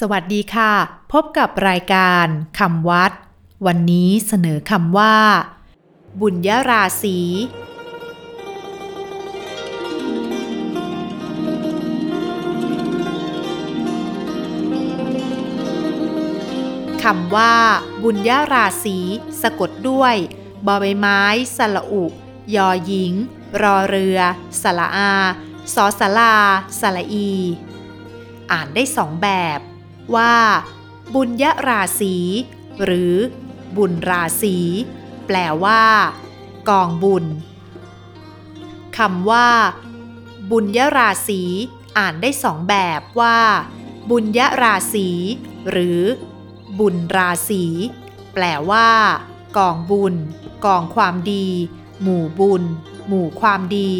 สวัสดีค่ะ พบกับรายการคำวัด วันนี้เสนอคำว่า บุญยราศีคำว่า บุญยราศีสะกดด้วยบอใบไม้สระอุ ยอหญิง รอเรือสระอาสอสลาสระอี อ่านได้สองแบบ ว่า บุญยราศีหรือ บุญราศีแปลว่า กองบุญคำว่า บุญยราศีอ่านได้สองแบบว่า บุญยราศีหรือ บุญราศีแปลว่า กองบุญ กองความดี หมู่บุญ หมู่ความดี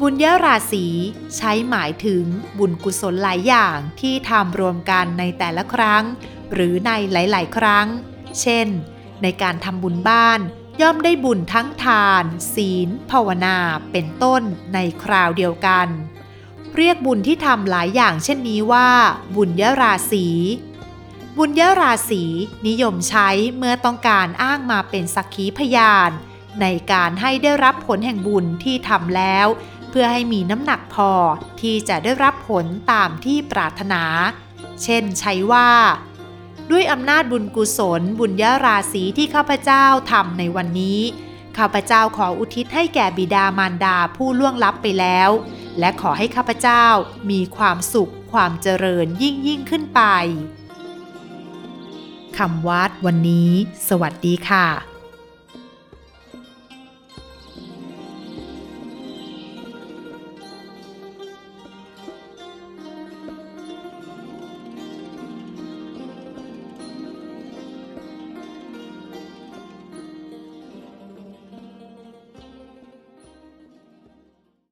บุญยราศีใช้หมายถึงบุญกุศลหลายอย่างที่ทำรวมกันในแต่ละครั้ง หรือในหลาย ๆ ครั้ง เช่น ในการทำบุญบ้าน ย่อมได้บุญทั้งทาน ศีล ภาวนา เป็นต้นในคราวเดียวกัน เรียกบุญที่ทำหลายอย่างเช่นนี้ว่า บุญยราศีบุญยราศีนิยมใช้เมื่อต้องการอ้างมาเป็นสักขีพยาน ในการให้ได้รับผลแห่งบุญที่ทำแล้ว พื่อให้มีน้ำหนักพอที่จะได้รับผลตามที่ปรารถนา เช่นใช้ว่า ด้วยอำนาจบุญกุศล บุญยราศีที่ข้าพเจ้าทำในวันนี้ ข้าพเจ้าขออุทิศให้แก่บิดามารดาผู้ล่วงลับไปแล้ว และขอให้ข้าพเจ้ามีความสุขความเจริญยิ่งยิ่งขึ้นไปคำวัดวันนี้ สวัสดีค่ะ